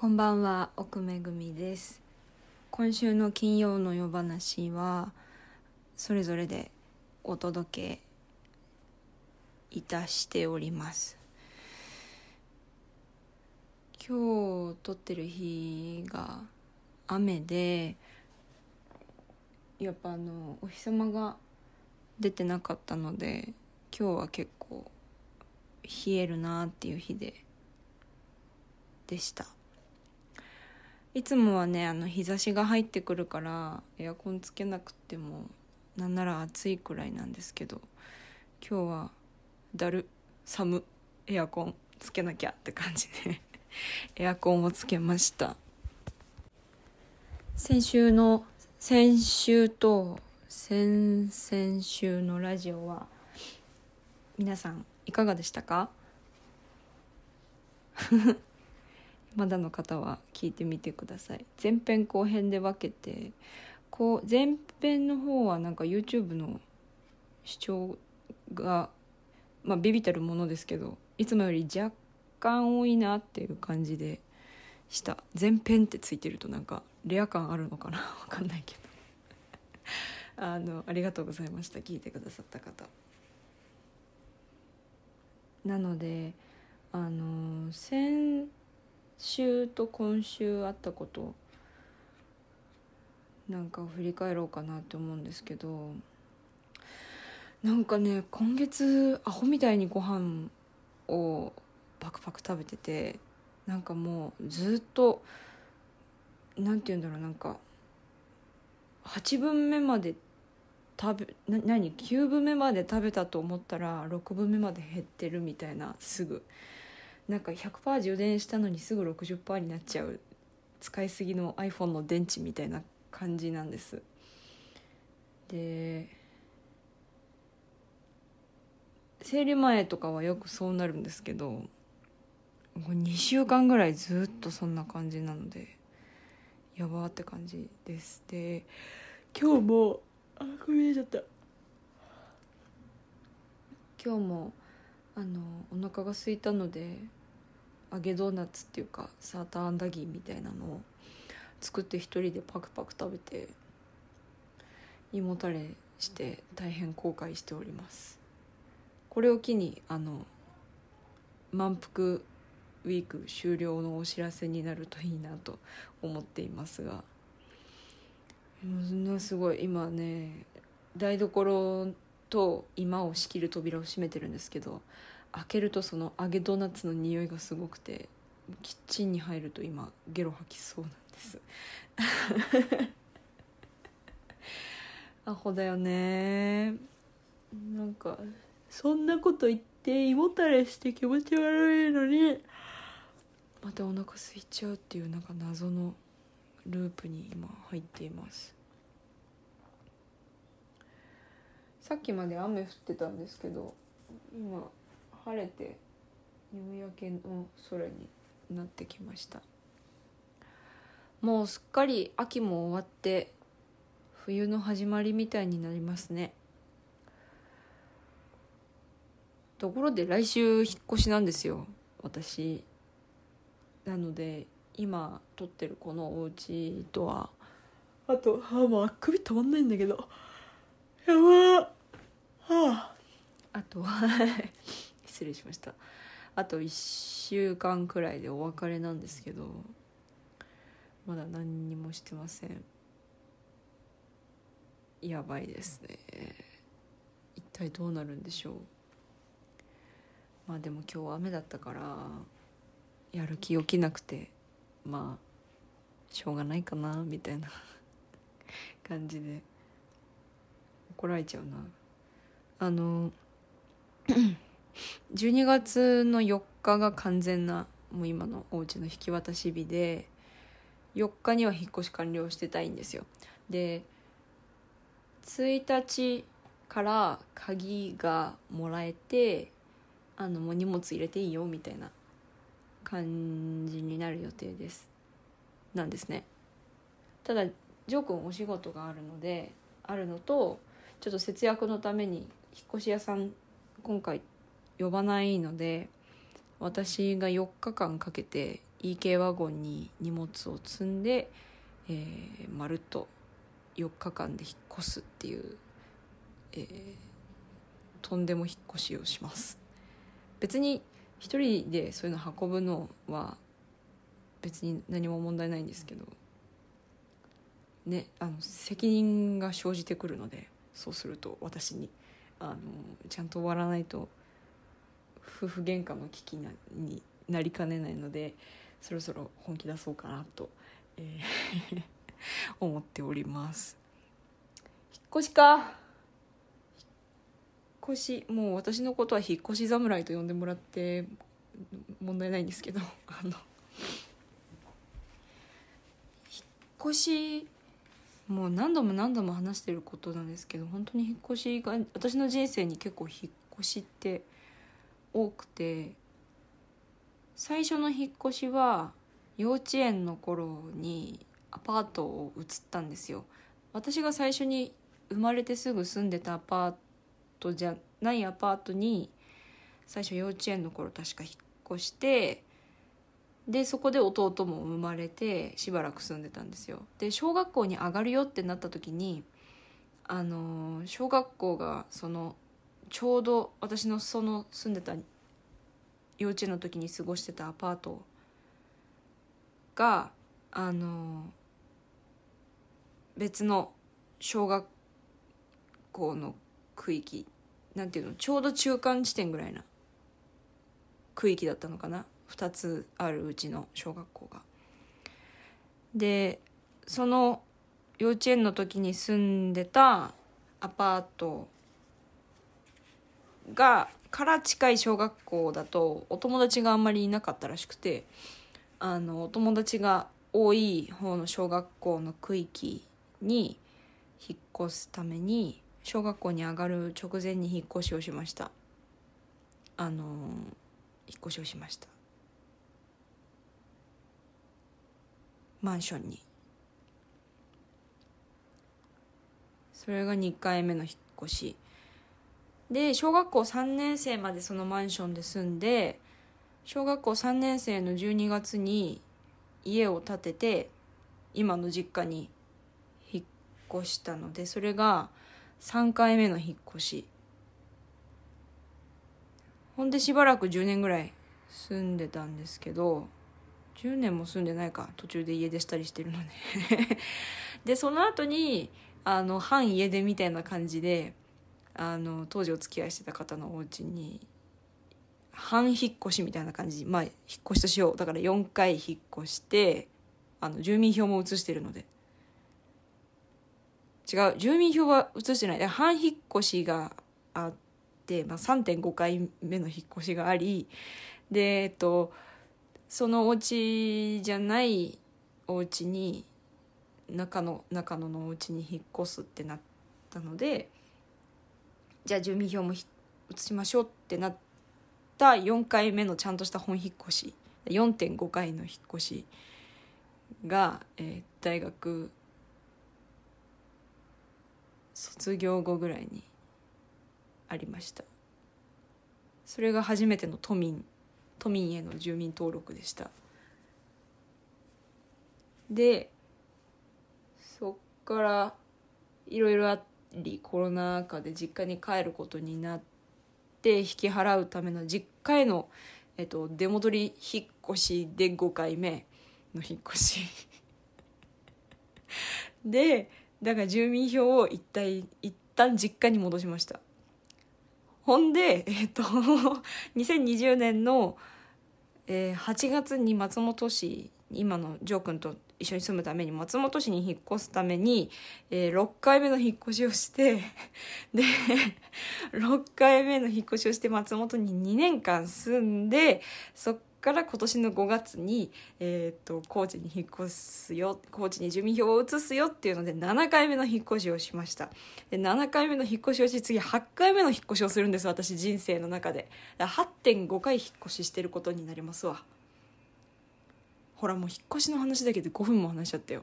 こんばんは奥めぐみです。今週の金曜の夜話はそれぞれでお届けいたしております。今日撮ってる日が雨でやっぱあのお日様が出てなかったので今日は結構冷えるなっていう日ででした。いつもはねあの日差しが入ってくるからエアコンつけなくてもなんなら暑いくらいなんですけど今日はだる寒エアコンつけなきゃって感じで エアコンをつけました。先週の先週と先々週のラジオは皆さんいかがでしたか？まだの方は聞いてみてください。前編後編で分けてこう前編の方はなんか YouTube の視聴がまあビビたるものですけどいつもより若干多いなっていう感じでした。前編ってついてるとなんかレア感あるのかな？わかんないけど。あのありがとうございました。聞いてくださった方。なのであの先週と今週あったことなんか振り返ろうかなって思うんですけどなんかね今月アホみたいにご飯をパクパク食べててなんかもうずっとなんて言うんだろうなんか8分目まで食べな何？9分目まで食べたと思ったら6分目まで減ってるみたいなすぐ。なんか100%充電したのにすぐ60%になっちゃう使いすぎの iPhone の電池みたいな感じなんです。で生理前とかはよくそうなるんですけど2週間ぐらいずっとそんな感じなのでやばって感じです。で今日もあこれちゃった。今日もあのお腹が空いたので揚げドーナツっていうかサーターアンダギーみたいなのを作って一人でパクパク食べて胃もたれして大変後悔しております。これを機にあの満腹ウィーク終了のお知らせになるといいなと思っていますがものすごい今ね台所と居間を仕切る扉を閉めてるんですけど開けるとその揚げドーナツの匂いがすごくてキッチンに入ると今ゲロ吐きそうなんです。アホだよね。なんかそんなこと言って胃もたれして気持ち悪いのに。またお腹空いちゃうっていうなんか謎のループに今入っています。さっきまで雨降ってたんですけど今晴れて夕焼けの空になってきました。もうすっかり秋も終わって冬の始まりみたいになりますね。ところで来週引っ越しなんですよ私。なので今撮ってるこのお家とはあとあもうあくび止まんないんだけど。やばはああとは失礼しました。あと1週間くらいでお別れなんですけどまだ何にもしてません。やばいですね。一体どうなるんでしょう。まあでも今日雨だったからやる気起きなくてまあしょうがないかなみたいな 感じで怒られちゃうな。あの12月の4日が完全なもう今のお家の引き渡し日で4日には引っ越し完了してたいんですよ。で1日から鍵がもらえてあのもう荷物入れていいよみたいな感じになる予定です。なんですね。ただジョー君お仕事があるのであるのとちょっと節約のために引っ越し屋さん今回呼ばないので私が4日間かけて EK ワゴンに荷物を積んで、えー、まるっと4日間で引っ越すっていう、えー、とんでも引っ越しをします。別に一人でそういうの運ぶのは別に何も問題ないんですけどねあの責任が生じてくるのでそうすると私にあのちゃんと終わらないと夫婦喧嘩の危機になりかねないのでそろそろ本気出そうかなと、えー 思っております。引っ越しか？引っ越しもう私のことは引っ越し侍と呼んでもらって問題ないんですけど あの引っ越しもう何度も何度も話してることなんですけど本当に引っ越しが私の人生に結構引っ越しって多くて最初の引っ越しは幼稚園の頃にアパートを移ったんですよ。私が最初に生まれてすぐ住んでたアパートじゃないアパートに最初幼稚園の頃確か引っ越してでそこで弟も生まれてしばらく住んでたんですよ。で小学校に上がるよってなった時にあの小学校がそのちょうど私のその住んでた幼稚園の時に過ごしてたアパートがあの別の小学校の区域。なんていうの？ちょうど中間地点ぐらいな区域だったのかな？2つあるうちの小学校が。でその幼稚園の時に住んでたアパートがから近い小学校だとお友達があんまりいなかったらしくてあのお友達が多い方の小学校の区域に引っ越すために小学校に上がる直前に引っ越しをしました。あの引っ越しをしました。マンションに。それが2回目の引っ越し。で小学校3年生までそのマンションで住んで小学校3年生の12月に家を建てて今の実家に引っ越したのでそれが3回目の引っ越し。ほんでしばらく10年ぐらい住んでたんですけど10年も住んでないか。途中で家出したりしてるので。でその後にあの半家出みたいな感じであの当時お付き合いしてた方のお家に半引っ越しみたいな感じ。まあ引っ越しとしよう。だから4回引っ越してあの住民票も移してるので。違う住民票は移してない。半引っ越しがあって、まあ、3.5回目の引っ越しがありでえっとそのお家じゃないお家に中野中野のお家に引っ越すってなったのでじゃあ住民票も移しましょうってなった4回目のちゃんとした本引っ越し。4.5回の引っ越しが、えー、大学卒業後ぐらいにありました。それが初めての都民都民への住民登録でした。でそっからいろいろあってりコロナ禍で実家に帰ることになって引き払うための実家への、えっと、出戻り引っ越しで5回目の引っ越し。でだから住民票を一体一旦実家に戻しました。ほんでえっと 2020年の、えー、8月に松本市今のジョー君と一緒に住むために松本市に引っ越すために、えー、6回目の引っ越しをして で 6回目の引っ越しをして松本に2年間住んでそっから今年の5月に、えーと、高知に引っ越すよ高知に住民票を移すよっていうので7回目の引っ越しをしましたで7回目の引っ越しをし次8回目の引っ越しをするんです私人生の中で8.5回引っ越ししてることになりますわ。ほらもう引っ越しの話だけで5分も話しちゃったよ。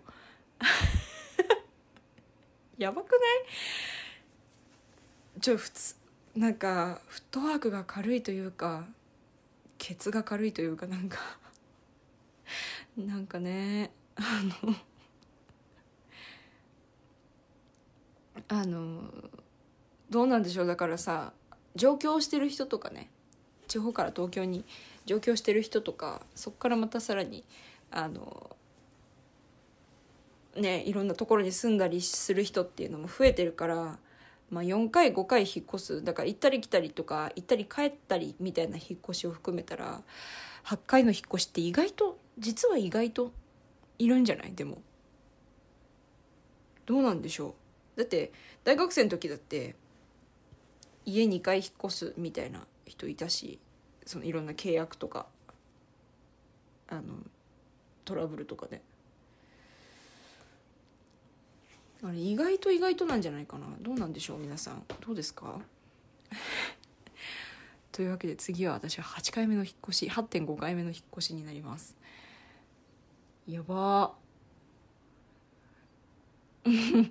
やばくない？ちょ普通なんかフットワークが軽いというかケツが軽いというかなんかなんかねあのあのどうなんでしょう。だからさ上京してる人とかね地方から東京に上京してる人とかそこからまたさらにあのねいろんなところに住んだりする人っていうのも増えてるからまあ、4回5回引っ越すだから行ったり来たりとか行ったり帰ったりみたいな引っ越しを含めたら8回の引っ越しって意外と実は意外といるんじゃない？でも。どうなんでしょう？だって大学生の時だって家2回引っ越すみたいな人いたしそのいろんな契約とかあのトラブルとかで。あれ意外と意外となんじゃないかな。どうなんでしょう皆さん。どうですか？というわけで次は私は8回目の引っ越し8.5回目の引っ越しになります。やば。引っ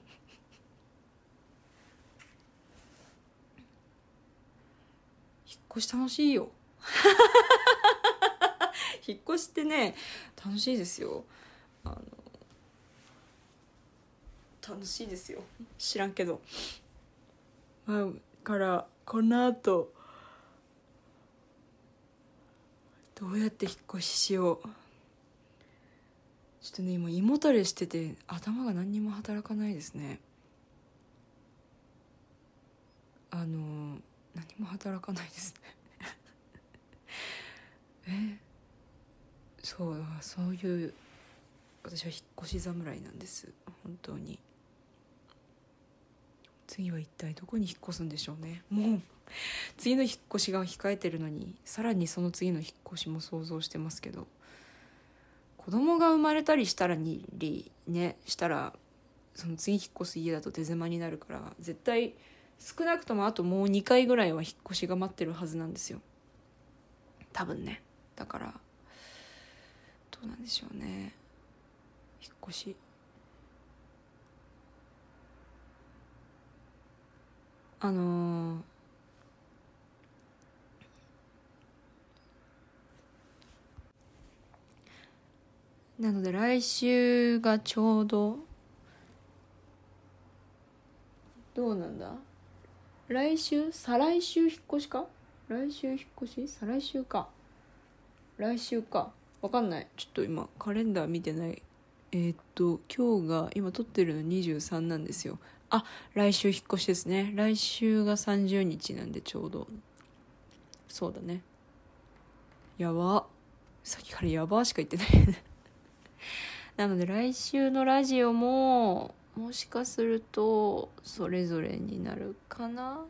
越し楽しいよ。引っ越しってね楽しいですよ。あの楽しいですよ。知らんけど。まあからこのあとどうやって引っ越ししよう。ちょっとね今胃もたれしてて頭が何にも働かないですね。あの何も働かないですね。えそうそういう私は引っ越し侍なんです。本当に。次は一体どこに引っ越すんでしょうね。もう次の引っ越しが控えてるのにさらにその次の引っ越しも想像してますけど。子供が生まれたりしたらにねしたらその次引っ越す家だと手狭になるから絶対少なくともあともう2回ぐらいは引っ越しが待ってるはずなんですよ。多分ね。だからどうなんでしょうね。引っ越し。あのー、なので来週がちょうどどうなんだ？来週？再来週引っ越しか？来週引っ越し？再来週か。来週か。わかんない。ちょっと今カレンダー見てない。えー、っと今日が今撮ってるの23なんですよ。あ来週引っ越しですね。来週が30日なんでちょうど。そうだね。やば。さっきからやばしか言ってない。なので来週のラジオももしかするとそれぞれになるかな。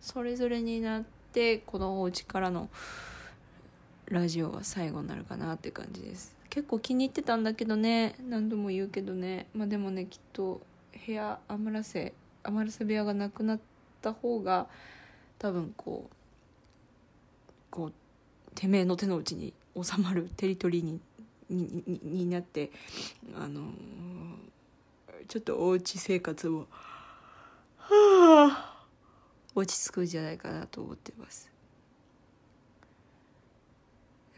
それぞれになってこのお家からのラジオは最後になるかなって感じです。結構気に入ってたんだけどね。何度も言うけどね。まあでもねきっと部屋余らせ余らせ部屋がなくなった方が多分こうこうてめえの手の内に収まるテリトリーにににになってあのー、ちょっとおうち生活を、はあ、落ち着くんじゃないかなと思ってます。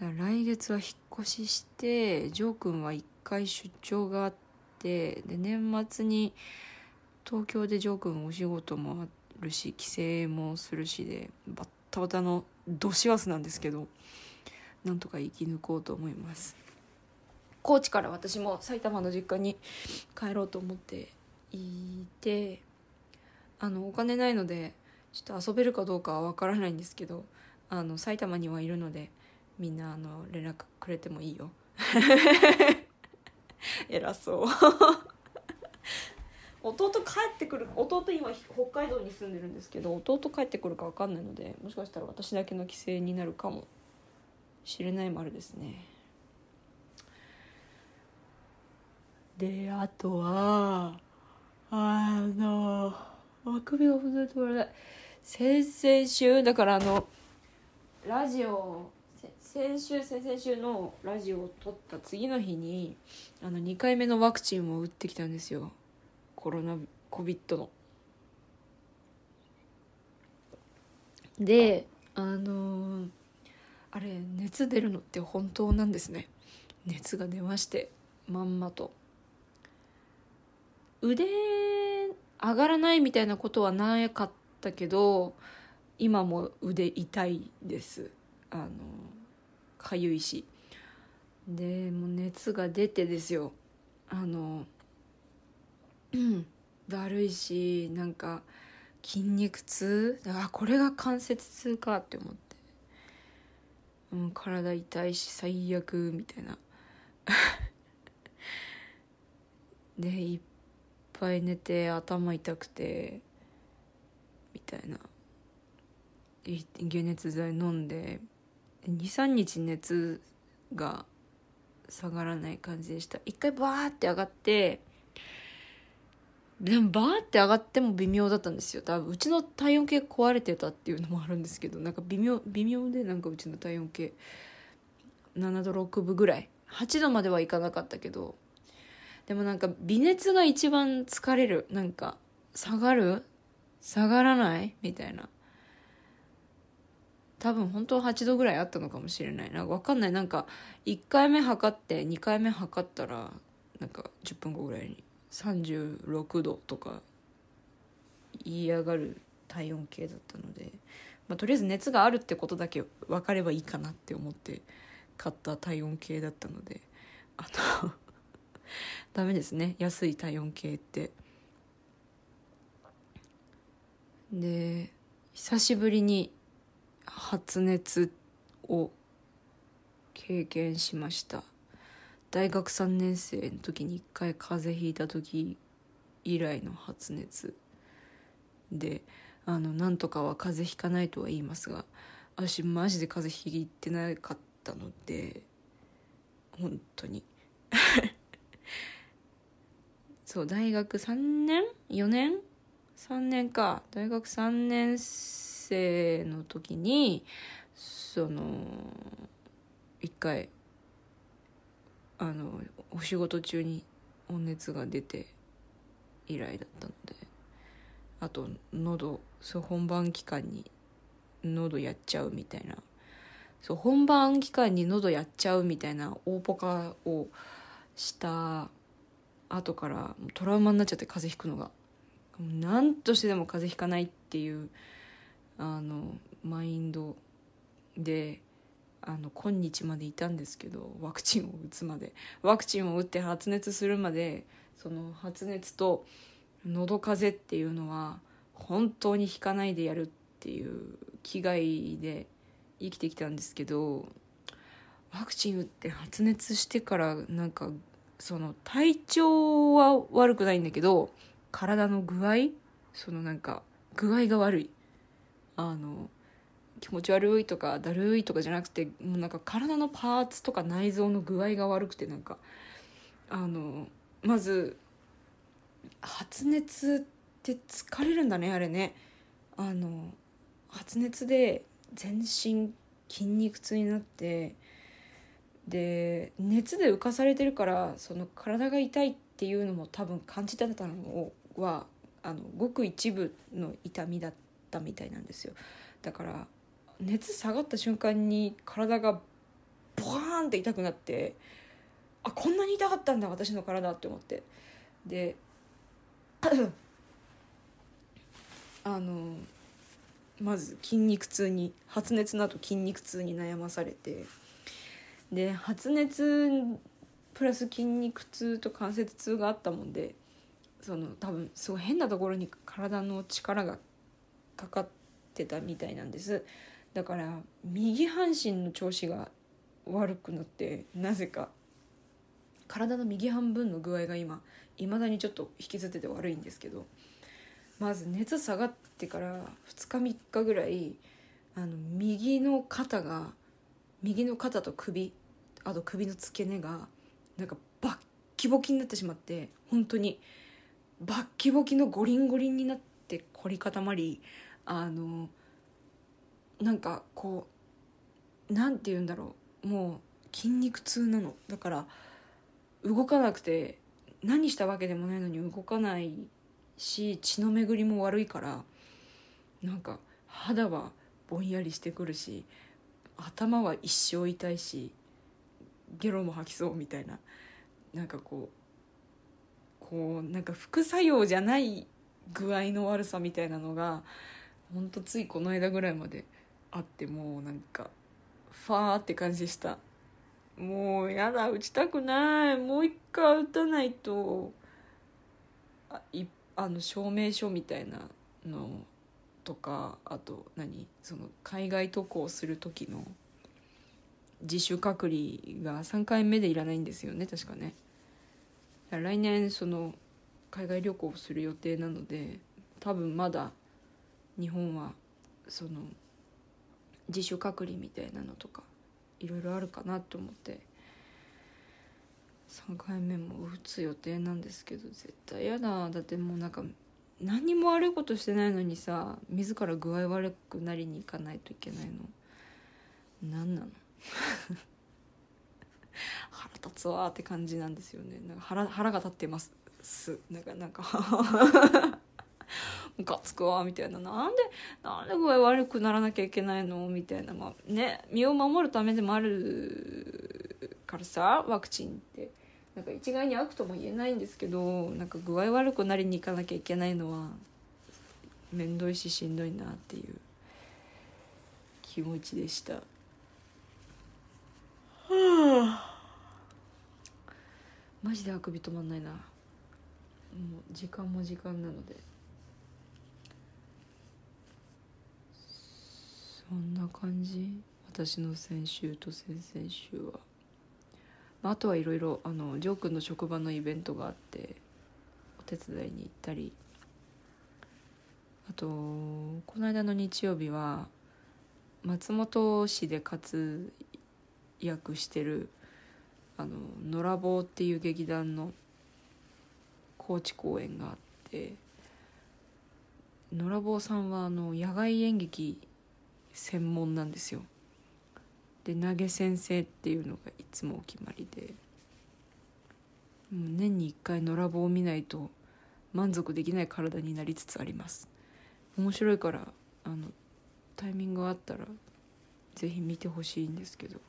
来月は引っ越ししてジョー君は一回出張があってで年末に東京でジョー君お仕事もあるし帰省もするしでバッタバタのどしわすなんですけどなんとか生き抜こうと思います。高知から私も埼玉の実家に帰ろうと思っていてあのお金ないのでちょっと遊べるかどうかは分からないんですけどあの埼玉にはいるのでみんなあの連絡くれてもいいよ。偉そう。弟帰ってくる弟今北海道に住んでるんですけど弟帰ってくるか分かんないのでもしかしたら私だけの帰省になるかもしれない丸ですね。であとはあのあくびが震えてられない先々週だからあのラジオ先週先々週のラジオを撮った次の日にあの2回目のワクチンを打ってきたんですよ。コロナ COVID の。であのー、あれ熱出るのって本当なんですね。熱が出ましてまんまと。腕上がらないみたいなことはなかったけど今も腕痛いです。あのかゆいし。でもう熱が出てですよ。あのだるいしなんか筋肉痛？あこれが関節痛かって思って、うん、体痛いし最悪みたいな。でいっぱい寝て頭痛くてみたいな。解熱剤飲んで23日熱が下がらない感じでした。一回バーって上がってでもバーって上がっても微妙だったんですよ。多分うちの体温計壊れてたっていうのもあるんですけどなんか微妙微妙でなんかうちの体温計7度6分ぐらい。8度まではいかなかったけどでもなんか微熱が一番疲れるなんか下がる？下がらない？みたいな。多分本当は8度ぐらいあったのかもしれない。な分かんない。なんか1回目測って2回目測ったらなんか10分後ぐらいに36度とか言い上がる体温計だったので、まあ、とりあえず熱があるってことだけ分かればいいかなって思って買った体温計だったのであの ダメですね。安い体温計って。で久しぶりに発熱を経験しました。大学3年生の時に一回風邪ひいた時以来の発熱であのなんとかは風邪ひかないとは言いますが私マジで風邪ひいてなかったので本当に。そう大学3年？4年？3年か。大学3年生の時にその一回あのお仕事中に温熱が出て以来だったのであと喉そう本番期間に喉やっちゃうみたいなそう本番期間に喉やっちゃうみたいな大ポカをした後からトラウマになっちゃって風邪ひくのが。何としてでも風邪ひかないっていうあのマインドであの今日までいたんですけどワクチンを打つまで。ワクチンを打って発熱するまでその発熱と喉風邪っていうのは本当に引かないでやるっていう気概で生きてきたんですけどワクチン打って発熱してからなんかその体調は悪くないんだけど体の具合そのなんか具合が悪い。あの気持ち悪いとかだるいとかじゃなくてもうなんか体のパーツとか内臓の具合が悪くてなんかあのまず発熱って疲れるんだねあれね。あの発熱で全身筋肉痛になってで熱で浮かされてるからその体が痛いっていうのも多分感じてたのはあのごく一部の痛みだった。たみたいなんですよ。だから熱下がった瞬間に体がボワーンって痛くなってあこんなに痛かったんだ私の体って思って。であのまず筋肉痛に発熱の後筋肉痛に悩まされてで発熱プラス筋肉痛と関節痛があったもんでその多分すごい変なところに体の力がかかってたみたいなんです。だから右半身の調子が悪くなってなぜか。体の右半分の具合が今いまだにちょっと引きずってて悪いんですけどまず熱下がってから2日3日ぐらいあの右の肩が右の肩と首あと首の付け根がなんかバッキボキになってしまって本当にバッキボキのゴリンゴリンになって凝り固まりあのなんかこうなんて言うんだろう。もう筋肉痛なの。だから動かなくて何したわけでもないのに動かないし血の巡りも悪いからなんか肌はぼんやりしてくるし頭は一生痛いしゲロも吐きそうみたいな。なんかこうこうなんか副作用じゃない具合の悪さみたいなのがほんとついこの間ぐらいまであってもうなんかファーって感じでした。もうやだ打ちたくない。もう一回打たないと。あいあの証明書みたいなのとかあと何？その海外渡航する時の自主隔離が3回目でいらないんですよね確かね。来年その海外旅行する予定なので多分まだ日本はその自主隔離みたいなのとかいろいろあるかなと思って3回目も打つ予定なんですけど絶対嫌だ。だってもうなんか何も悪いことしてないのにさ自ら具合悪くなりに行かないといけないの。何なの？腹立つわって感じなんですよね。なんか腹腹が立ってますなんかなんか。ムカつくわみたいな。なんでなんで具合悪くならなきゃいけないの？みたいな。まあね身を守るためでもあるからさワクチンって。なんか一概に悪とも言えないんですけどなんか具合悪くなりに行かなきゃいけないのは面倒いししんどいなっていう。気持ちでした。は あマジであくび止まんないな。もう時間も時間なので。そんな感じ。私の先週と先々週は。まあ、あとはいろいろあのジョー君の職場のイベントがあってお手伝いに行ったり。あとこの間の日曜日は松本市で活躍してるあの野良坊っていう劇団の高知公演があって野良坊さんはあの野外演劇専門なんですよ。で投げ先生っていうのがいつもお決まりで。年に1回野良棒を見ないと満足できない体になりつつあります。面白いからあのタイミングがあったら是非見てほしいんですけど。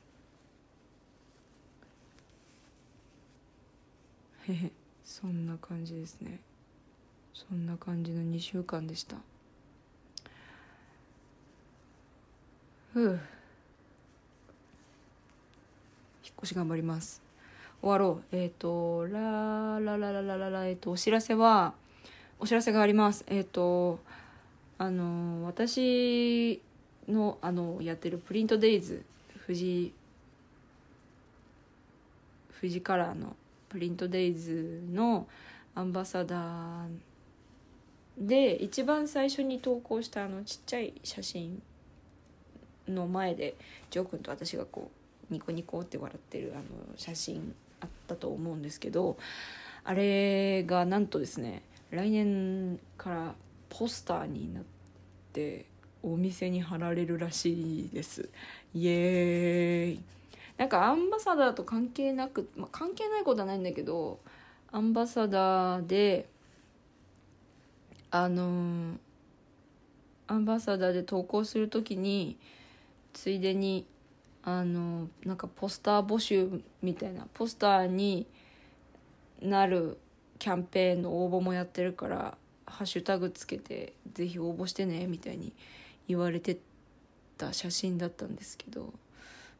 へへそんな感じですね。そんな感じの2週間でした。ふう越し頑張ります。終わろう。えっ、ー、とラララララララえっ、ー、とお知らせはお知らせがあります。えっ、ー、とあの私のあのやってるプリントデイズ。富士富士カラーのプリントデイズのアンバサダーで一番最初に投稿したあのちっちゃい写真の前でジョー君と私がこうニコニコって笑ってるあの写真あったと思うんですけどあれがなんとですね来年からポスターになってお店に貼られるらしいです。イエーイ。なんかアンバサダーと関係なく、まあ、関係ないことはないんだけどアンバサダーであのアンバサダーで投稿する時についでにあのなんかポスター募集みたいなポスターになるキャンペーンの応募もやってるからハッシュタグつけてぜひ応募してねみたいに言われてた写真だったんですけど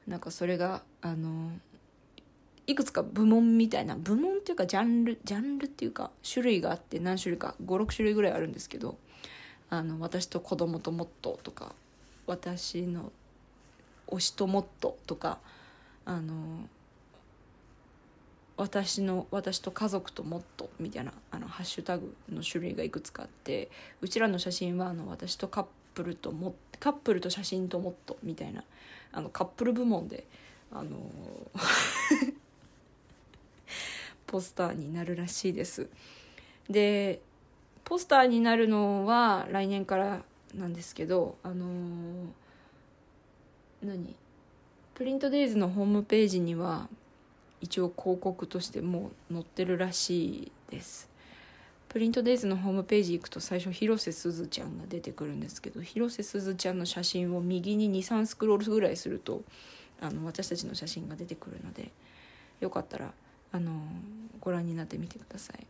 なんかそれがあのいくつか部門みたいな部門っていうかジャンルジャンルっていうか種類があって何種類か56種類ぐらいあるんですけどあの私と子供ともっととか私の推しともっととかあの私の私と家族ともっとみたいなあのハッシュタグの種類がいくつかあってうちらの写真はあの私とカップルともカップルと写真ともっとみたいなあのカップル部門であの ポスターになるらしいです。でポスターになるのは来年からなんですけどあの何？プリントデイズのホームページには一応広告としてもう載ってるらしいです。プリントデイズのホームページ行くと最初広瀬すずちゃんが出てくるんですけど広瀬すずちゃんの写真を右に23スクロールぐらいするとあの私たちの写真が出てくるのでよかったらあのご覧になってみてください。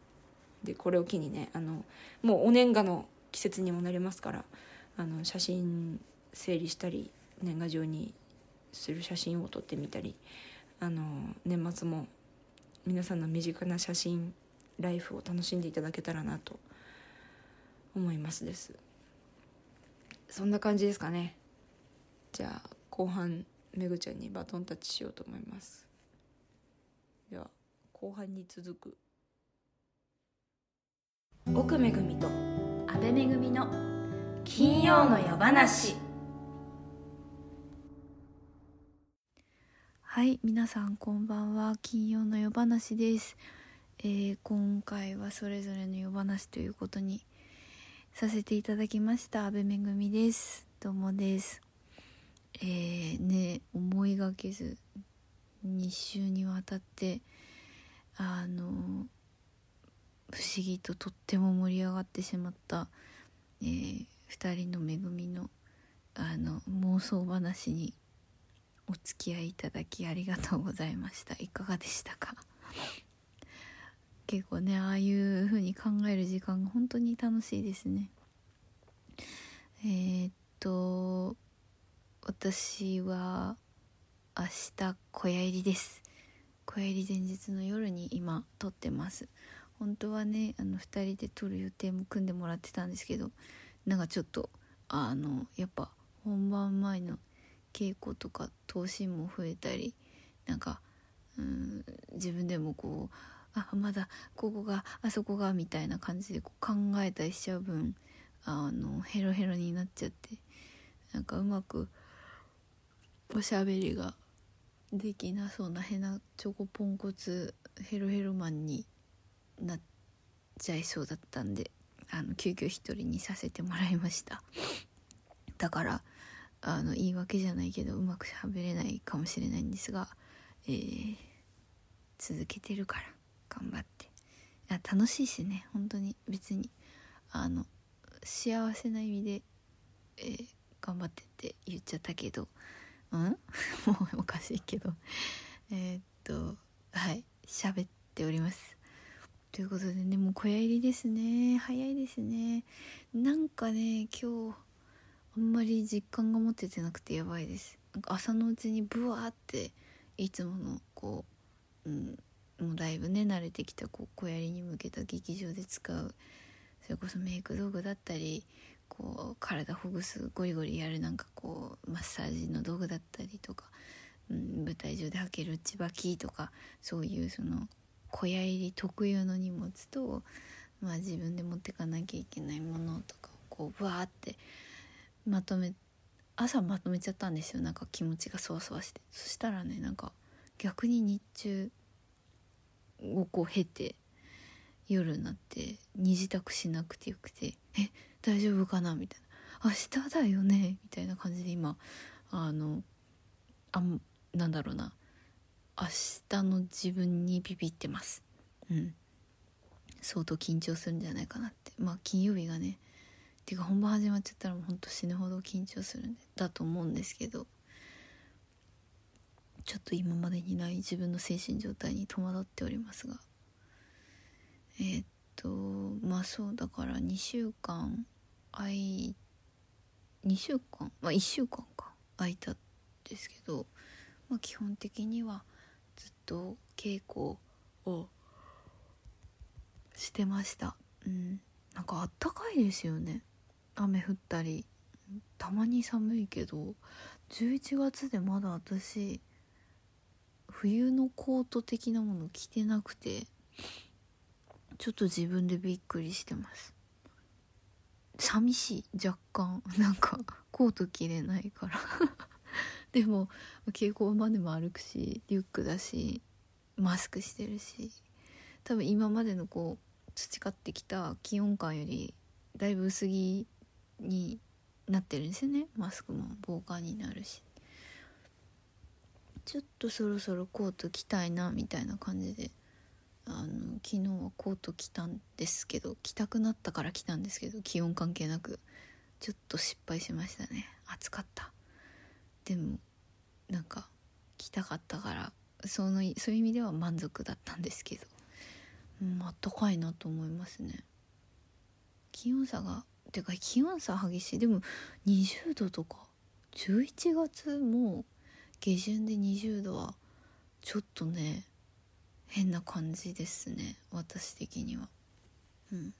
でこれを機にねあのもうお年賀の季節にもなりますからあの写真整理したり年賀状にする写真を撮ってみたりあの年末も皆さんの身近な写真ライフを楽しんでいただけたらなと思いますです。そんな感じですかね。じゃあ後半めぐちゃんにバトンタッチしようと思います。では後半に続く。奥めぐみと阿部めぐみの金曜の夜話。はい皆さんこんばんは。金曜の夜話です、えー今回はそれぞれの夜話ということにさせていただきました。阿部めぐみです。どうもです。えー、ね思いがけず2週にわたってあの不思議ととっても盛り上がってしまった、えー、2人の恵みのあの妄想話にお付き合いいただきありがとうございました。いかがでしたか？結構ねああいう風に考える時間が本当に楽しいですね。えーっと私は明日小屋入りです。小屋入り前日の夜に今撮ってます。本当はねあの2人で撮る予定も組んでもらってたんですけどなんかちょっとあのやっぱ本番前の稽古とか投資も増えたりなんかうん自分でもこうあまだここがあそこがみたいな感じでこう考えたりしちゃう分あのヘロヘロになっちゃってなんかうまくおしゃべりができなそうな変なチョコポンコツヘロヘロマンになっちゃいそうだったんであの急遽一人にさせてもらいました。だからあの言い訳じゃないけどうまくしゃべれないかもしれないんですが、えー続けてるから頑張って。いや楽しいしね本当に。別にあの幸せな意味で、えー頑張ってって言っちゃったけど。うん？もうおかしいけど。えっとはい。喋っております。ということでねもう小屋入りですね。早いですね。なんかね今日あんまり実感が持ててなくてやばいです。朝のうちにブワーっていつものこう、うん、もうだいぶね慣れてきたこう小槍に向けた劇場で使うそれこそメイク道具だったりこう体ほぐすゴリゴリやるなんかこうマッサージの道具だったりとか、うん、舞台上で履ける内履きとかそういうその小屋入り特有の荷物と、まあ、自分で持ってかなきゃいけないものとかをこうブワーってまとめ朝まとめちゃったんですよ。なんか気持ちがそわそわして。そしたらねなんか逆に日中をこう経て夜になって二次宅しなくてよくて「え大丈夫かな?」みたいな「明日だよね」みたいな感じで今あのあなんだろうな。明日の自分にビビってます。うん。相当緊張するんじゃないかなって。まあ金曜日がねていうか本番始まっちゃったらもうほんと死ぬほど緊張するんだと思うんですけどちょっと今までにない自分の精神状態に戸惑っておりますが。えーっとまあそうだから2週間空い2週間？まあ1週間か。空いたんですけど、まあ、基本的にはずっと稽古をしてました。うん。なんかあったかいですよね。雨降ったりたまに寒いけど11月でまだ私冬のコート的なもの着てなくてちょっと自分でびっくりしてます。寂しい若干。なんかコート着れないから。でも稽古場でも歩くしリュックだしマスクしてるし。多分今までのこう培ってきた気温感よりだいぶ薄着になってるんですよね。マスクも防寒になるし。ちょっとそろそろコート着たいなみたいな感じで。あの昨日はコート着たんですけど着たくなったから着たんですけど気温関係なく。ちょっと失敗しましたね。暑かった。でもなんか着たかったからそのそういう意味では満足だったんですけど、うん、あったかいなと思いますね。気温差がてか気温差激しい。でも20度とか11月も下旬で20度はちょっとね変な感じですね。私的には。うん。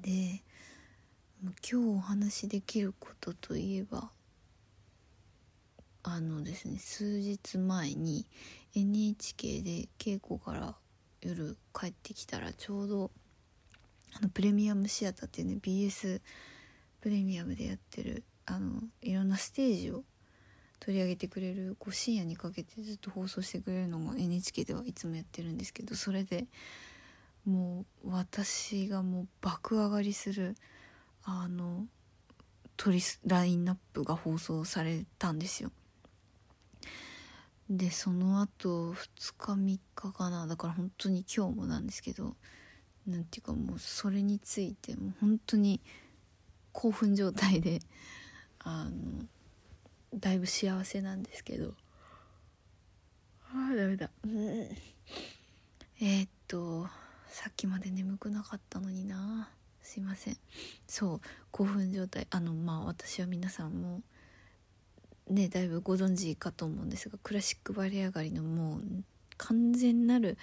で今日お話しできることといえばあのですね数日前に NHK で稽古から夜帰ってきたらちょうどあのプレミアムシアターっていうね BS プレミアムでやってるあのいろんなステージを取り上げてくれるこう深夜にかけてずっと放送してくれるのが NHK ではいつもやってるんですけどそれでもう私がもう爆上がりするあのトリスラインナップが放送されたんですよ。でその後2日3日かなだから本当に今日もなんですけどなんていうかもうそれについてもう本当に興奮状態であのだいぶ幸せなんですけど。ああダメだ、うん、えー、っとさっきまで眠くなかったのにな。すいません。そう興奮状態。あのまあ私は皆さんもねだいぶご存知かと思うんですがクラシックバレエ上がりのもう完全なる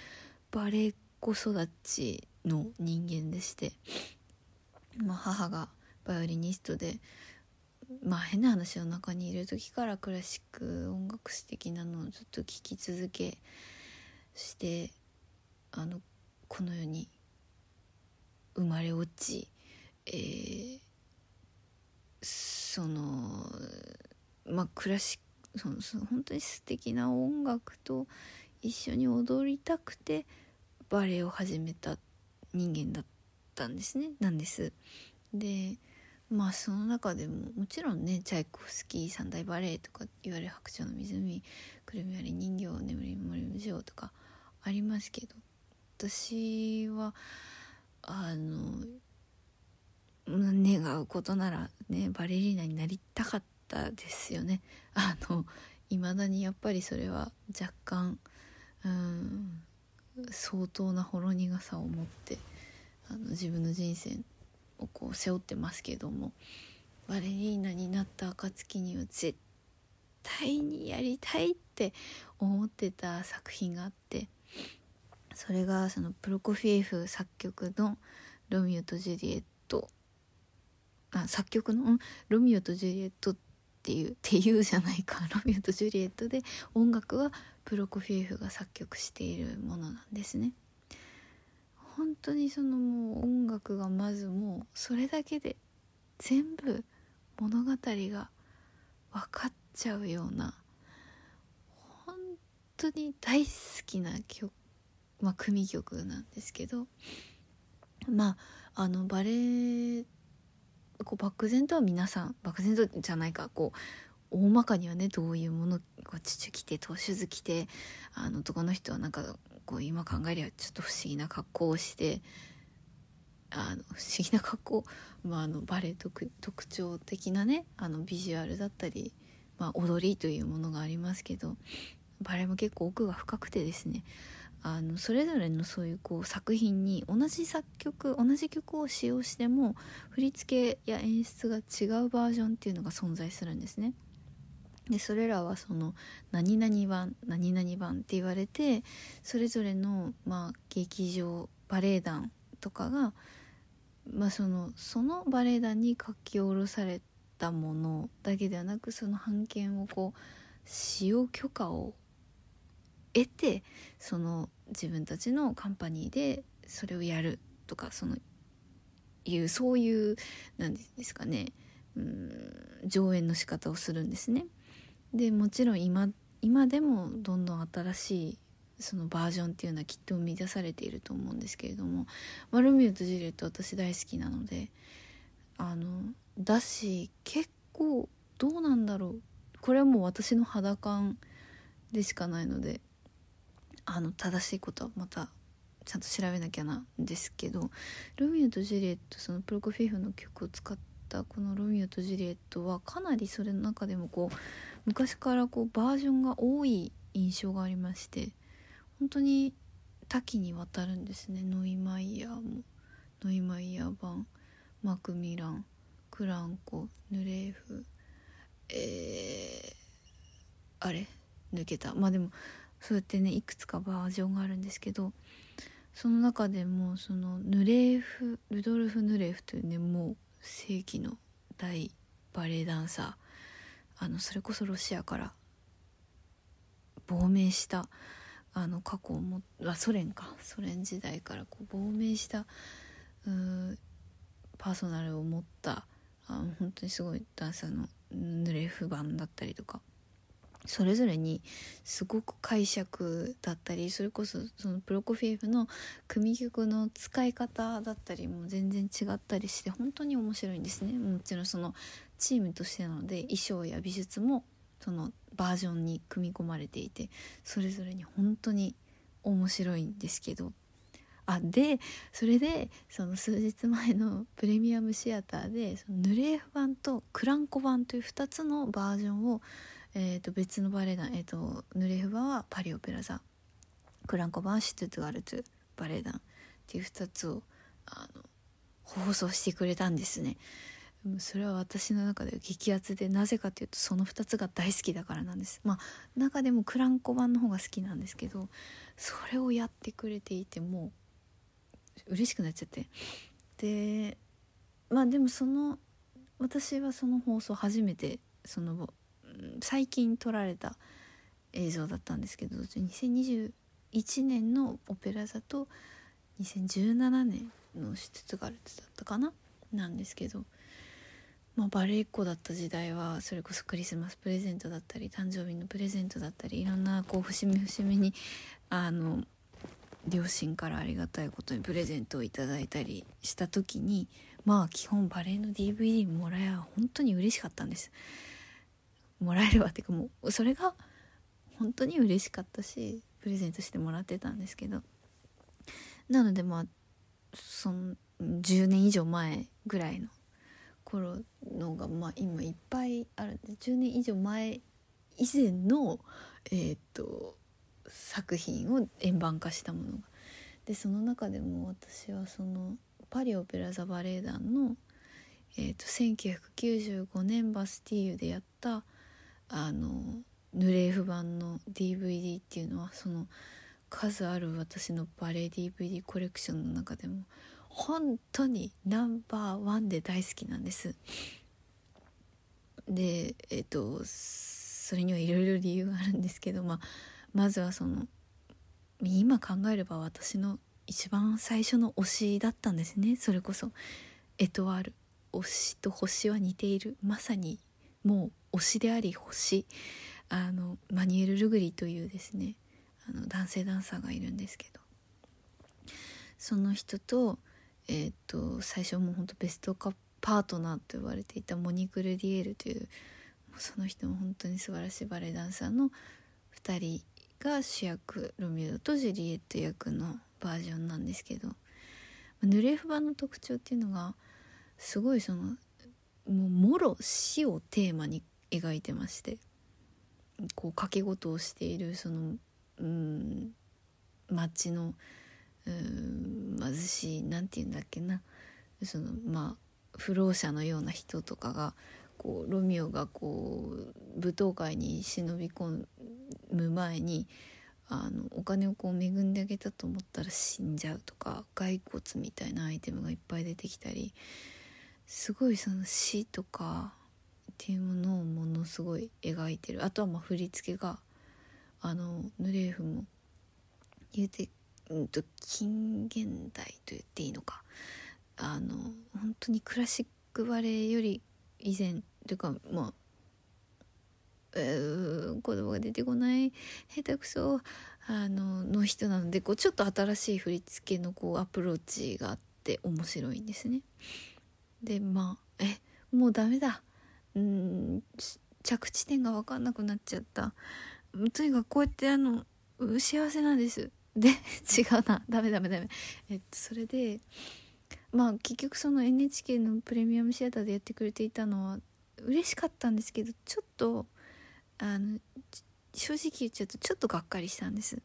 バレエ子育ちの人間でして、まあ、母がバイオリニストでまあ変な話の中にいる時からクラシック音楽史的なのをずっと聴き続けしてあのこの世に生まれ落ち、えー、そのまあクラシックそのその本当に素敵な音楽と一緒に踊りたくてバレエを始めた人間だったんですねなんです。でまあその中でももちろんねチャイコフスキー三大バレエとかいわゆる「白鳥の湖」「くるみ割り人形眠り森無常」とかありますけど私はあの願うことならねバレリーナになりたかったですよね。あの未だにやっぱりそれは若干うん相当なほろ苦さを持ってあの自分の人生をこう背負ってますけどもバレリーナになった暁には絶対にやりたいって思ってた作品があってそれがそのプロコフィエフ作曲の「ロミオとジュリエット」あ作曲の「ロミオとジュリエット」っていうっていうじゃないか「ロミオとジュリエット」で音楽はプロコフィエフが作曲しているものなんですね。本当にそのもう音楽がまずもうそれだけで全部物語が分かっちゃうような本当に大好きな曲まあ組曲なんですけどまああのバレエこう漠然とは皆さん漠然とじゃないかこう大まかにはねどういうものこう父着てトシュズ着てあの男の人はなんかこう今考えりゃちょっと不思議な格好をしてあの不思議な格好、まあ、あのバレエ特特徴的なねあのビジュアルだったり、まあ、踊りというものがありますけどバレエも結構奥が深くてですねあのそれぞれのそういうこう作品に同じ作曲同じ曲を使用しても振り付けや演出が違うバージョンっていうのが存在するんですね。でそれらはその何々版何々版って言われてそれぞれの、まあ、劇場バレエ団とかが、まあ、そのそのバレエ団に書き下ろされたものだけではなくその版権をこう使用許可を得てその自分たちのカンパニーでそれをやるとかそのいうそういう何ですかねうん上演の仕方をするんですね。でもちろん今今でもどんどん新しいそのバージョンっていうのはきっと生み出されていると思うんですけれども「マルミューとジュリエット」私大好きなのであのだし結構どうなんだろう。これはもう私の肌感でしかないのであの正しいことはまたちゃんと調べなきゃなんですけど「ロミオとジュリエット」そのプロコフィーフの曲を使ったったこの「ロミオとジュリエット」はかなりそれの中でもこう昔からこうバージョンが多い印象がありまして本当に多岐にわたるんですね。ノイマイヤーもノイマイヤー版マクミランクランコヌレーフえー、あれ？抜けた。まあでもそうやってねいくつかバージョンがあるんですけどその中でもそのヌレーフルドルフ・ヌレーフというねもう世紀の大バレエダンサーあのそれこそロシアから亡命したあの過去をもあソ連か。ソ連時代からこう亡命したうパーソナルを持ったあ本当にすごいダンサーのヌレーフ版だったりとか。それぞれにすごく解釈だったりそれこそそのプロコフィエフの組曲の使い方だったりも全然違ったりして本当に面白いんですね。もちろんそのチームとしてなので衣装や美術もそのバージョンに組み込まれていてそれぞれに本当に面白いんですけど。あでそれでその数日前のプレミアムシアターでそのヌレーフ版とクランコ版という2つのバージョンを、えー、と別のバレエ団、えー、とヌレフ版はパリオペラ座。クランコ版はシュトゥトゥガルトバレエ団っていう2つをあの放送してくれたんですね。それは私の中で激アツでなぜかというとその2つが大好きだからなんです。まあ中でもクランコ版の方が好きなんですけどそれをやってくれていてもう嬉しくなっちゃって。でまあでもその私はその放送初めてその最近撮られた映像だったんですけど2021年のオペラ座と2017年のシュツガルツだったかな？なんですけどまあ、バレエっ子だった時代はそれこそクリスマスプレゼントだったり誕生日のプレゼントだったりいろんなこう節目節目にあの両親からありがたいことにプレゼントをいただいたりした時にまあ基本バレエの DVD もらえば本当に嬉しかったんです。もらえればっていうかもうそれが本当に嬉しかったしプレゼントしてもらってたんですけどなのでまあその10年以上前ぐらいの頃のが、まあ、今いっぱいあるんで10年以上前以前の、えー、っと作品を円盤化したものが。でその中でも私はそのパリ・オペラ座バレエ団の、えーと、1995年バスティーユでやったあのヌレーフ版の DVD っていうのはその数ある私のバレエ DVD コレクションの中でも本当にナンバーワンで大好きなんです。でえっ、とそれにはいろいろ理由があるんですけど、まあ、まずはその今考えれば私の一番最初の推しだったんですね。それこそエトワール。推しと星は似ている。まさにもう推しであり星。あのマニュエル・ルグリというですねあの男性ダンサーがいるんですけど。その人とえー、っと最初もうほんとベストカパートナーと呼ばれていたモニク・ルディエルというその人も本当に素晴らしいバレエダンサーの2人が主役ロミオとジュリエット役のバージョンなんですけど。ヌレフ版の特徴っていうのがすごいそのもうもろ死をテーマに描いてましてこう掛け事をしているそのうん街のうん貧しい何て言うんだっけな。そのまあ不老者のような人とかがこうロミオがこう舞踏会に忍び込む前にあのお金をこう恵んであげたと思ったら死んじゃうとか骸骨みたいなアイテムがいっぱい出てきたりすごいその死とかっていうものをものすごい描いてる。あとはまあ振り付けがあのヌレーフも言うてうんと近現代と言っていいのか。あの本当にクラシックバレエより以前というかまあえー、言葉が出てこない下手くそあのの人なのでこうちょっと新しい振り付けのこうアプローチがあって面白いんですね。でまあえもうダメだ。うん着地点が分かんなくなっちゃった。とにかくこうやってあの幸せなんです。で 違うな。ダメダメダメ。えっとそれでまあ結局その NHK のプレミアムシアターでやってくれていたのは嬉しかったんですけどちょっとあの正直言っちゃうとちょっとがっかりしたんです。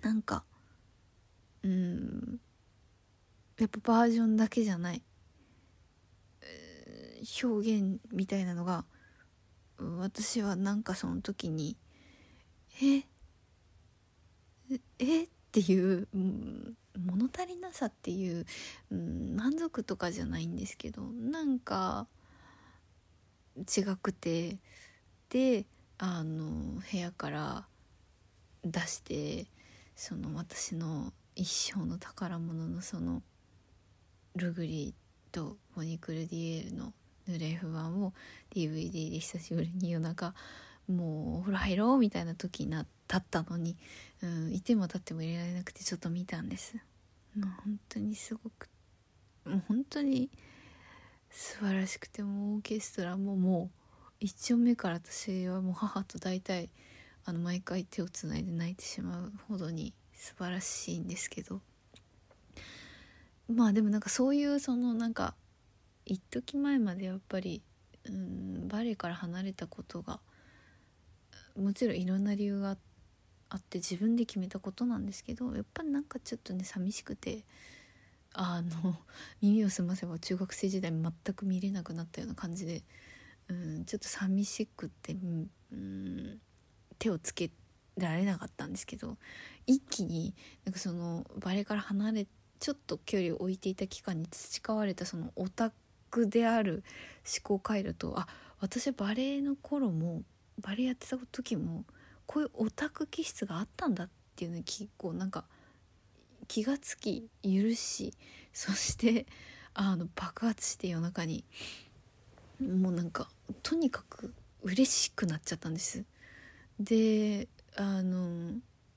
なんかうんやっぱバージョンだけじゃない。表現みたいなのが私はなんかその時にええっていう、うん、物足りなさっていう、うん、満足とかじゃないんですけどなんか違くてであの部屋から出してその私の一生の宝物のそのルグリとフォニクルディエールのヌレフ版を DVD で久しぶりに夜中もうお風呂入ろうみたいな時になったのに、うん、いても立っても入れられなくてちょっと見たんです。もう本当にすごくもう本当に素晴らしくてもオーケストラももう一音目から私はもう母と大体あの毎回手をつないで泣いてしまうほどに素晴らしいんですけど。まあでもなんかそういうそのなんか一時前までやっぱりうんバレエから離れたことがもちろんいろんな理由があって自分で決めたことなんですけどやっぱりなんかちょっとね寂しくてあの 耳を澄ませば中学生時代全く見れなくなったような感じで、うん、ちょっと寂しくて、うん、手をつけられなかったんですけど一気になんかそのバレエから離れちょっと距離を置いていた期間に培われたそのオタクである思考回路とあ私はバレエの頃もバレエやってた時もこういうオタク気質があったんだっていうのに結構なんか気がつき許しそしてあの爆発して夜中にもうなんかとにかく嬉しくなっちゃったんです。であの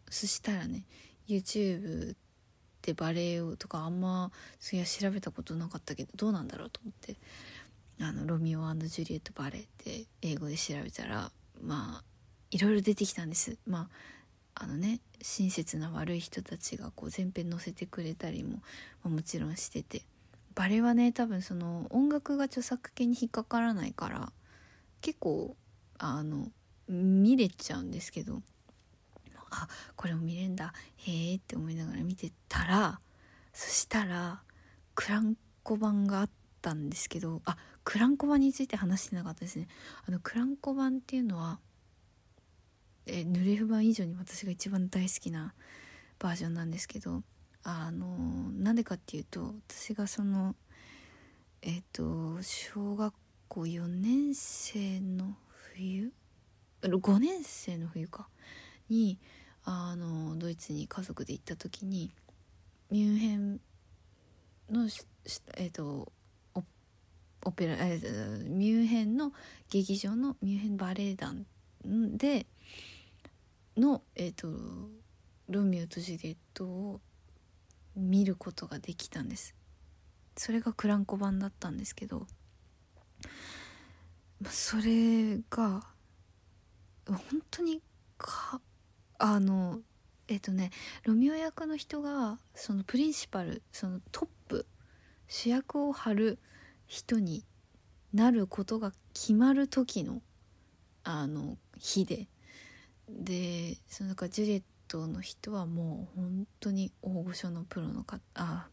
そしたらね YouTube でバレエをとかあんまそういや調べたことなかったけどどうなんだろうと思って。あのロミオジュリエットバレエって英語で調べたらまあいろいろ出てきたんです。まああのね親切な悪い人たちがこう前編載せてくれたりも、まあ、もちろんしてて。バレエはね多分その音楽が著作権に引っかからないから結構あの見れちゃうんですけど。あこれも見れるんだ。へえって思いながら見てたらそしたらクランコ版があったんですけどあクランコ版について話してなかったですね。あのクランコ版っていうのはえヌレフ版以上に私が一番大好きなバージョンなんですけどあのなんでかっていうと私がそのえっ、ー、と小学校4年生の冬？5年生の冬か。にあのドイツに家族で行った時にミュンヘンのえっ、ー、とオペラ、えー、ミュンヘンの劇場のミュンヘンバレエ団での、えーと、ロミオとジュリエットを見ることができたんです。それがクランコ版だったんですけどそれが本当にかあのえっ、とねロミオ役の人がそのプリンシパルそのトップ主役を張る人になることが決まる時のあの日で。でそのかジュリエットの人はもう本当に大御所のプロの方あ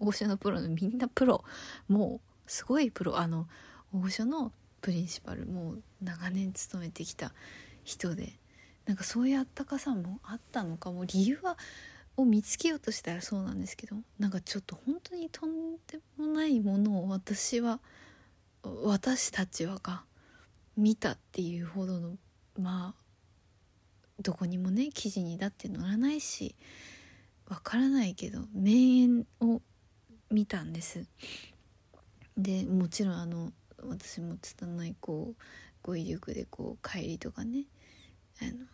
大御所のプロのみんなプロ。もうすごいプロ。あの大御所のプリンシパルもう長年勤めてきた人で。なんかそういうあったかさもあったのかも。理由はを見つけようとしたらそうなんですけど。なんかちょっと本当にとんでもないものを私は私たちはが見たっていうほどのまあどこにもね記事にだって載らないしわからないけど名演を見たんです。でもちろんあの私も拙いこう語彙力でこう帰りとかねあの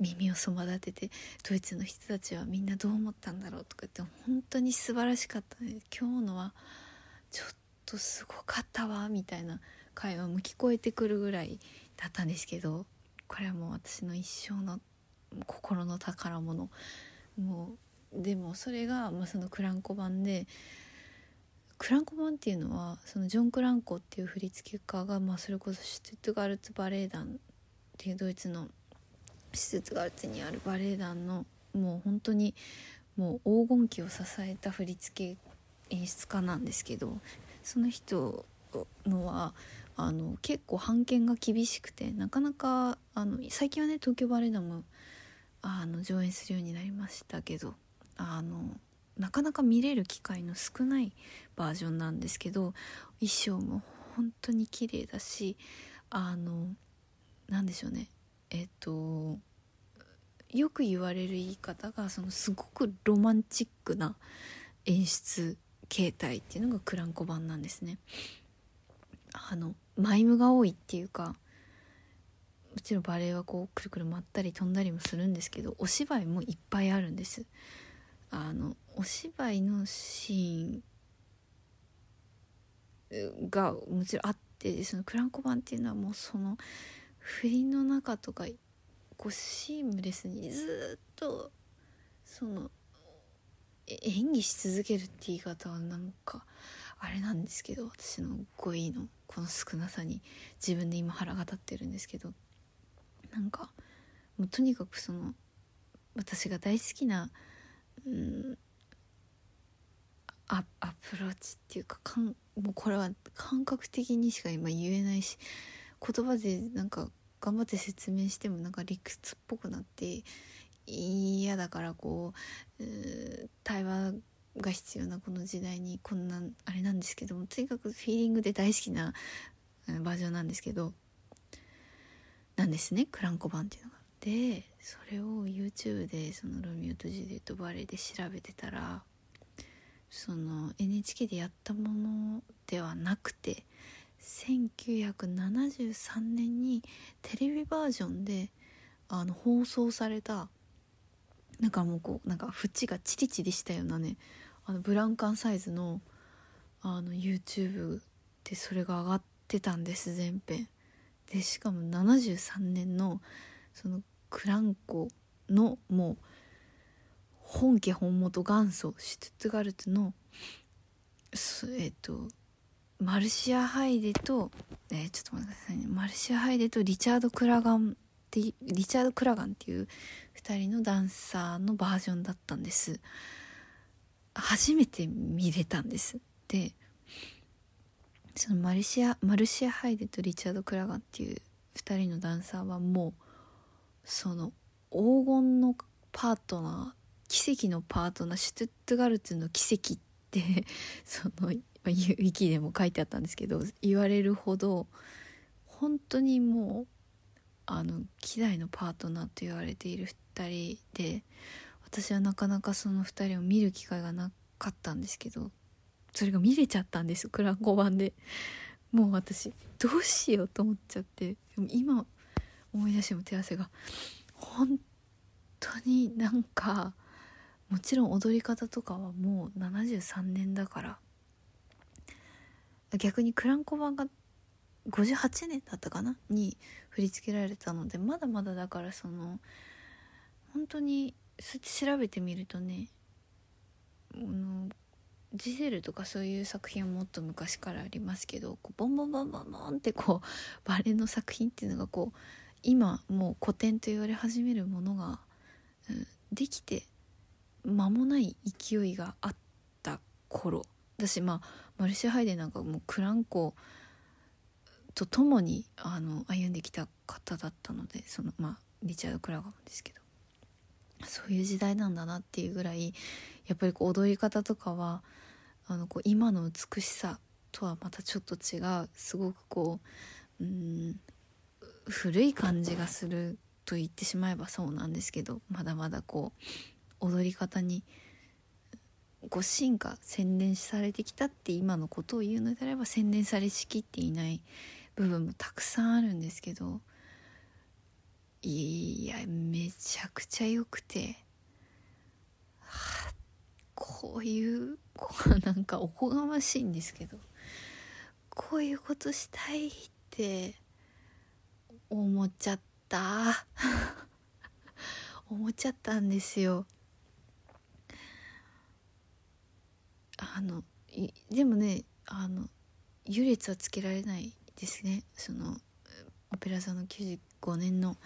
耳をそば立ててドイツの人たちはみんなどう思ったんだろうとかって本当に素晴らしかったね今日のはちょっとすごかったわみたいな会話も聞こえてくるぐらいだったんですけどこれはもう私の一生の心の宝物。もうでもそれが、まあ、そのクランコ版でクランコマンっていうのはそのジョン・クランコっていう振付家が、まあ、それこそシュトゥットガルツバレエ団っていうドイツのシュトゥットガルツにあるバレエ団のもう本当にもう黄金期を支えた振付演出家なんですけどその人のはあの結構判権が厳しくてなかなかあの最近はね東京バレエ団もあの上演するようになりましたけどあのなかなか見れる機会の少ないバージョンなんですけど衣装も本当に綺麗だしあのなんでしょうね。えっとよく言われる言い方がそのすごくロマンチックな演出形態っていうのがクランコ版なんですね。あのマイムが多いっていうかもちろんバレエはこうくるくる回ったり飛んだりもするんですけどお芝居もいっぱいあるんですあのお芝居のシーンがもちろんあってそのクランコ版っていうのはもうその振りの中とかこうシームレスにずっとその演技し続けるって言い方はなんかあれなんですけど私の語彙のこの少なさに自分で今腹が立ってるんですけどなんかもうとにかくその私が大好きな、うん、アアプローチっていうかかんもうこれは感覚的にしか今言えないし言葉でなんか頑張って説明してもなんか理屈っぽくなって嫌だからこう対話が必要なこの時代にこんなあれなんですけどもとにかくフィーリングで大好きなバージョンなんですけどなんですねクランコ版っていうのが。でそれを YouTube でそのロミオとジュリエットバレエで調べてたらその NHK でやったものではなくて1973年にテレビバージョンであの放送されたなんかもうこうなんか縁がチリチリしたようなねあのブランカンサイズのあの YouTube でそれが上がってたんです全編。でしかも73年のそのクランコのもう本家本元元祖シュトゥットガルトのえっ、とマルシア・ハイデと、えー、ちょっと待ってくださいね。マルシア・ハイデとリチャード・クラガンってリチャード・クラガンっていう2人のダンサーのバージョンだったんです。初めて見れたんです。でそのマルシアマルシア・ハイデとリチャード・クラガンっていう2人のダンサーはもうその黄金のパートナー奇跡のパートナーシュトゥットガルツの奇跡って そのウィキでも書いてあったんですけど言われるほど本当にもうあの希代のパートナーと言われている2人で私はなかなかその2人を見る機会がなかったんですけどそれが見れちゃったんですクランコ版で。もう私どうしようと思っちゃってでも今思い出しても手汗が本当になんかもちろん踊り方とかはもう73年だから逆にクランコ版が58年だったかなに振り付けられたのでまだまだだからその本当にそって調べてみるとねあのジゼルとかそういう作品はもっと昔からありますけどこうボンボンボンボンボンってこうバレエの作品っていうのがこう今もう古典と言われ始めるものが、うん、できて間もない勢いがあった頃。私まあマルシア・ハイデなんかもうクランコと共にあの歩んできた方だったのでそのまあリチャード・クラガーもですけど。そういう時代なんだなっていうぐらいやっぱりこう踊り方とかはあのこう今の美しさとはまたちょっと違うすごくこううん古い感じがすると言ってしまえばそうなんですけどまだまだこう踊り方にこう進化洗練されてきたって今のことを言うのであれば洗練されしきっていない部分もたくさんあるんですけどいやめちゃくちゃ良くて、はあ、こういうこうなんかおこがましいんですけどこういうことしたいって思っちゃった。思っちゃったんですよ。あのいでもねあの優劣はつけられないですね。そのオペラ座の95年の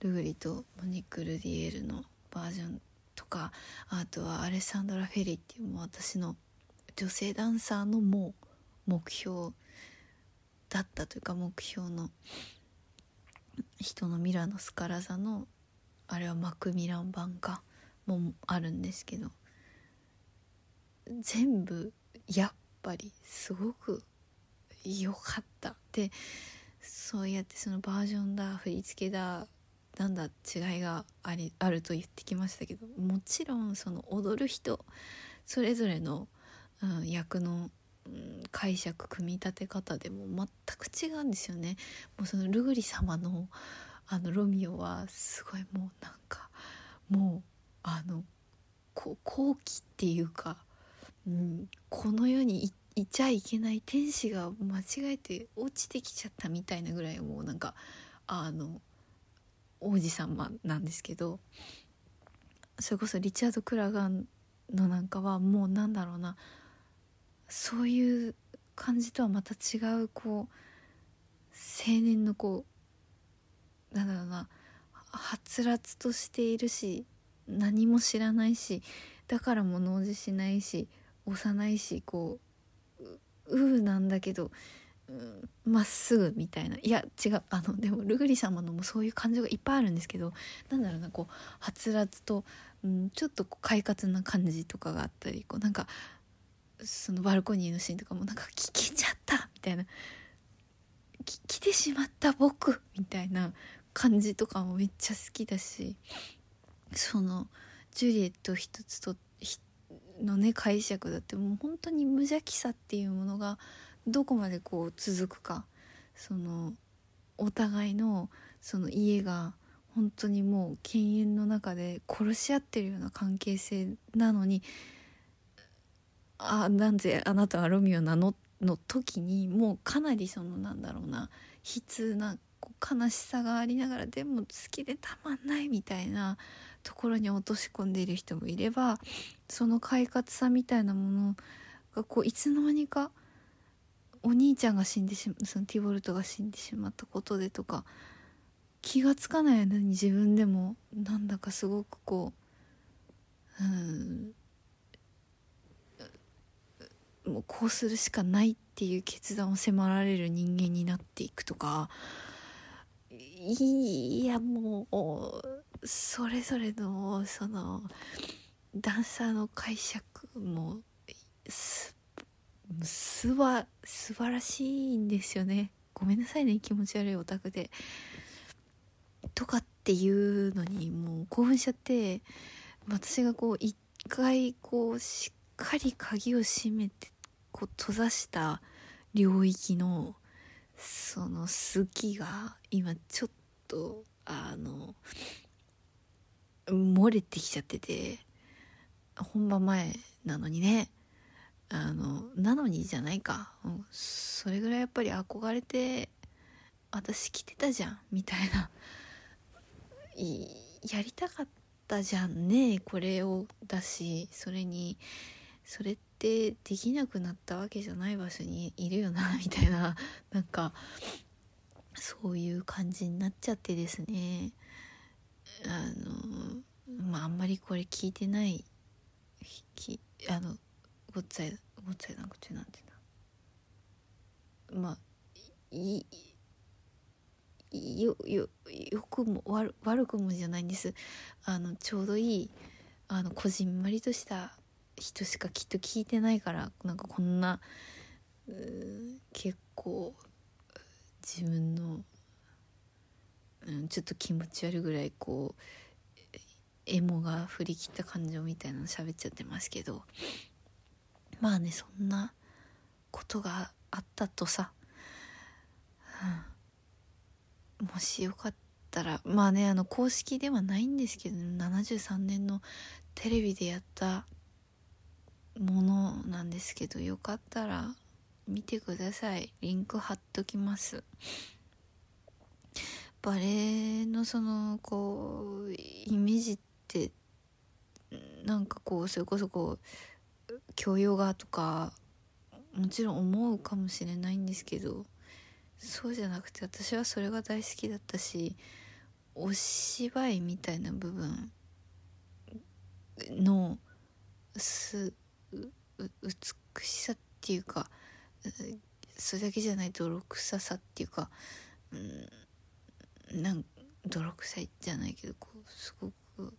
ルグリとモニック・ルディエールのバージョンとかあとはアレッサンドラ・フェリっていうもう私の女性ダンサーのもう目標だったというか目標の人のミラノ・スカラ座のあれはマクミラン版かもあるんですけど。全部やっぱりすごく良かったでそうやってそのバージョンだ振り付けだなんだ違いがありあると言ってきましたけどもちろんその踊る人それぞれの、うん、役の、うん、解釈組み立て方でも全く違うんですよね。もうそのルグリ様のあのロミオはすごいもうなんかもうあのこ後期っていうか、うん、この世にいちゃいけない天使が間違えて落ちてきちゃったみたいなぐらいもうなんかあの王子様なんですけどそれこそリチャード・クラガンのなんかはもうなんだろうな。そういう感じとはまた違うこう青年のこうなんだろうな。はつらつとしているし何も知らないしだから物おじしないし幼いしこうううなんだけどま、っすぐみたいな。いや違う。あのでもルグリ様のもそういう感情がいっぱいあるんですけどなんだろうなこうはつらつと、うん、ちょっと快活な感じとかがあったりこうなんかそのバルコニーのシーンとかもなんか聞けちゃったみたいな。来てしまった僕みたいな感じとかもめっちゃ好きだしそのジュリエット一つとっのね解釈だってもう本当に無邪気さっていうものがどこまでこう続くか。そのお互いのその家が本当にもう犬猿の中で殺し合ってるような関係性なのにあなんであなたはロミオなの？の時にもうかなりそのなんだろうな悲痛な悲しさがありながらでも好きでたまんないみたいなところに落とし込んでいる人もいればその快活さみたいなものがこういつの間にかお兄ちゃんが死んでしまそのティボルトが死んでしまったことでとか気が付かない間に自分でもなんだかすごくこううんもうこうするしかないっていう決断を迫られる人間になっていくとかいやもうそれぞれのそのダンサーの解釈もすすば素晴らしいんですよね。ごめんなさいね気持ち悪いオタクで。とかっていうのにもう興奮しちゃって私がこう一回こうしっかり鍵を閉めてこう閉ざした領域のその好きが今ちょっとあの漏れてきちゃってて本番前なのにね。あのなのにじゃないか、うん、それぐらいやっぱり憧れて私来てたじゃん。みたいな。やりたかったじゃんね。これをだしそれにそれってできなくなったわけじゃない場所にいるよな。みたいな。なんかそういう感じになっちゃってですね。あのまああんまりこれ聞いてないきあのごっつぁいごっつぁいな口なんてなまあいよよよくも悪悪くもじゃないんです。あのちょうどいいあのこじんまりとした人しかきっと聞いてないからなんかこんな結構自分の、うん、ちょっと気持ち悪いぐらいこうエモが振り切った感情みたいなの喋っちゃってますけどまあねそんなことがあったとさ、うん、もしよかったらまあねあの公式ではないんですけど、ね、73年のテレビでやったものなんですけどよかったら見てください。リンク貼っときます。バレエのそのこうイメージってなんかこうそれこそこう教養画とかもちろん思うかもしれないんですけどそうじゃなくて私はそれが大好きだったしお芝居みたいな部分のす美しさっていうかそれだけじゃない泥臭さっていうか、うん、なん泥臭いじゃないけどこうすごく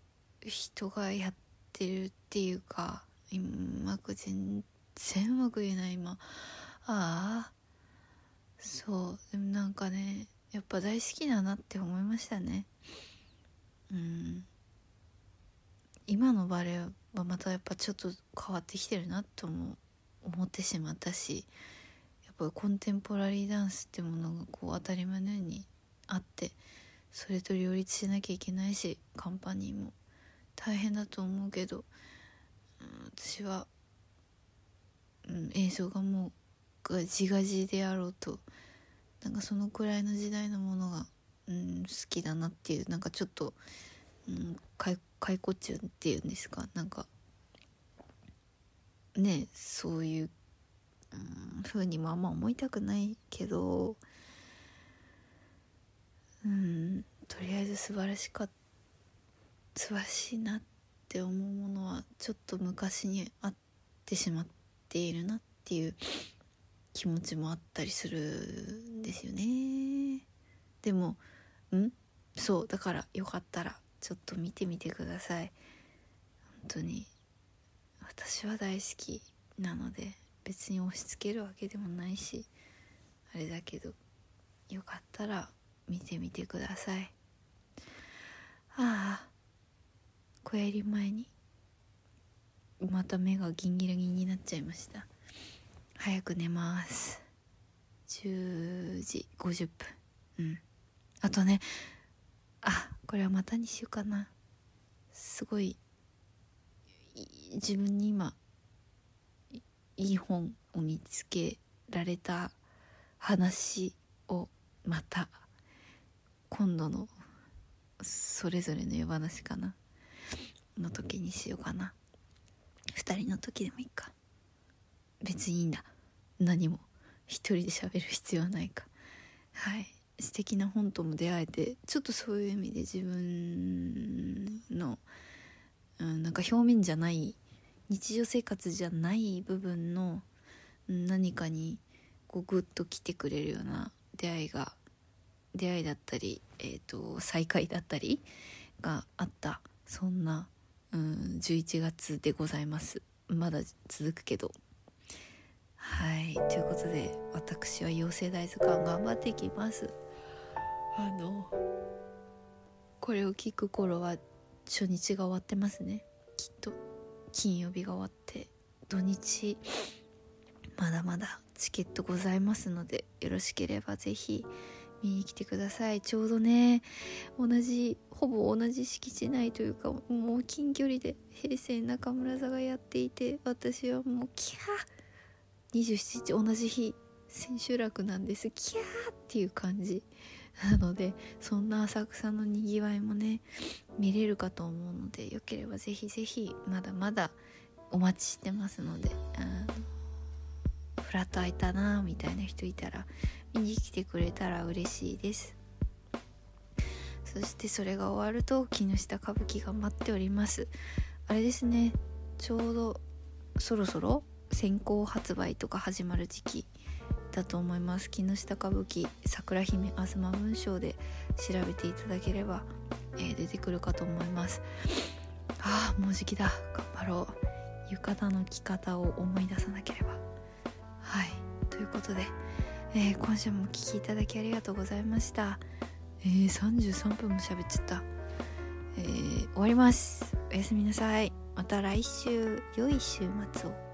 人がやってるっていうかうまく全然うまく言えない今。ああ。そう。でもなんかねやっぱ大好きだなって思いましたね。うん。今のバレエはまたやっぱちょっと変わってきてるなとも思ってしまったしやっぱコンテンポラリーダンスってものがこう当たり前のようにあってそれと両立しなきゃいけないしカンパニーも大変だと思うけど、うん、私は、うん、映像がもう自画自であろうとなんかそのくらいの時代のものが、うん、好きだなっていうなんかちょっと、うん、解雇中っていうんですかなんかねそういう、うん、風にもあんま思いたくないけどうんとりあえず素晴らしかった素晴らしいなって思うものはちょっと昔にあってしまっているなっていう気持ちもあったりするんですよね。でもんそうだからよかったらちょっと見てみてください。本当に私は大好きなので別に押し付けるわけでもないしあれだけどよかったら見てみてください。ああ小やり前にまた目がギンギラギンになっちゃいました。早く寝ます。10時50分。うん。あとねあこれはまたにしようかな。すごい自分に今いい本を見つけられた話をまた今度のそれぞれの夜話かな。の時にしようかな。2人の時でもいいか。別にいいんだ。何も。一人で喋る必要はないか。はい。素敵な本とも出会えてちょっとそういう意味で自分の、うん、なんか表面じゃない日常生活じゃない部分の何かにこうグッと来てくれるような出会いが出会いだったり、えーと、再会だったりがあった。そんな、うん、11月でございます。まだ続くけど。はい。ということで私は妖精大図鑑頑張っていきます。あのこれを聞く頃は初日が終わってますね。きっと金曜日が終わって土日まだまだチケットございますのでよろしければ是非見に来てください。ちょうどね同じほぼ同じ敷地内というかもう近距離で平成中村座がやっていて私はもうキャー。27日同じ日千秋楽なんです。キャーっていう感じ。なのでそんな浅草のにぎわいもね見れるかと思うのでよければぜひぜひまだまだお待ちしてますのであのフラット空いたなみたいな人いたらに来てくれたら嬉しいです。そしてそれが終わると木下歌舞伎が待っております。あれですね。ちょうどそろそろ先行発売とか始まる時期だと思います。木下歌舞伎桜姫東文章で調べていただければ、えー、出てくるかと思います。ああもうじきだ。頑張ろう。浴衣の着方を思い出さなければ。はい。ということでえー、今週もお聴きいただきありがとうございました。えー、33分も喋っちゃった。えー、終わります。おやすみなさい。また来週、良い週末を。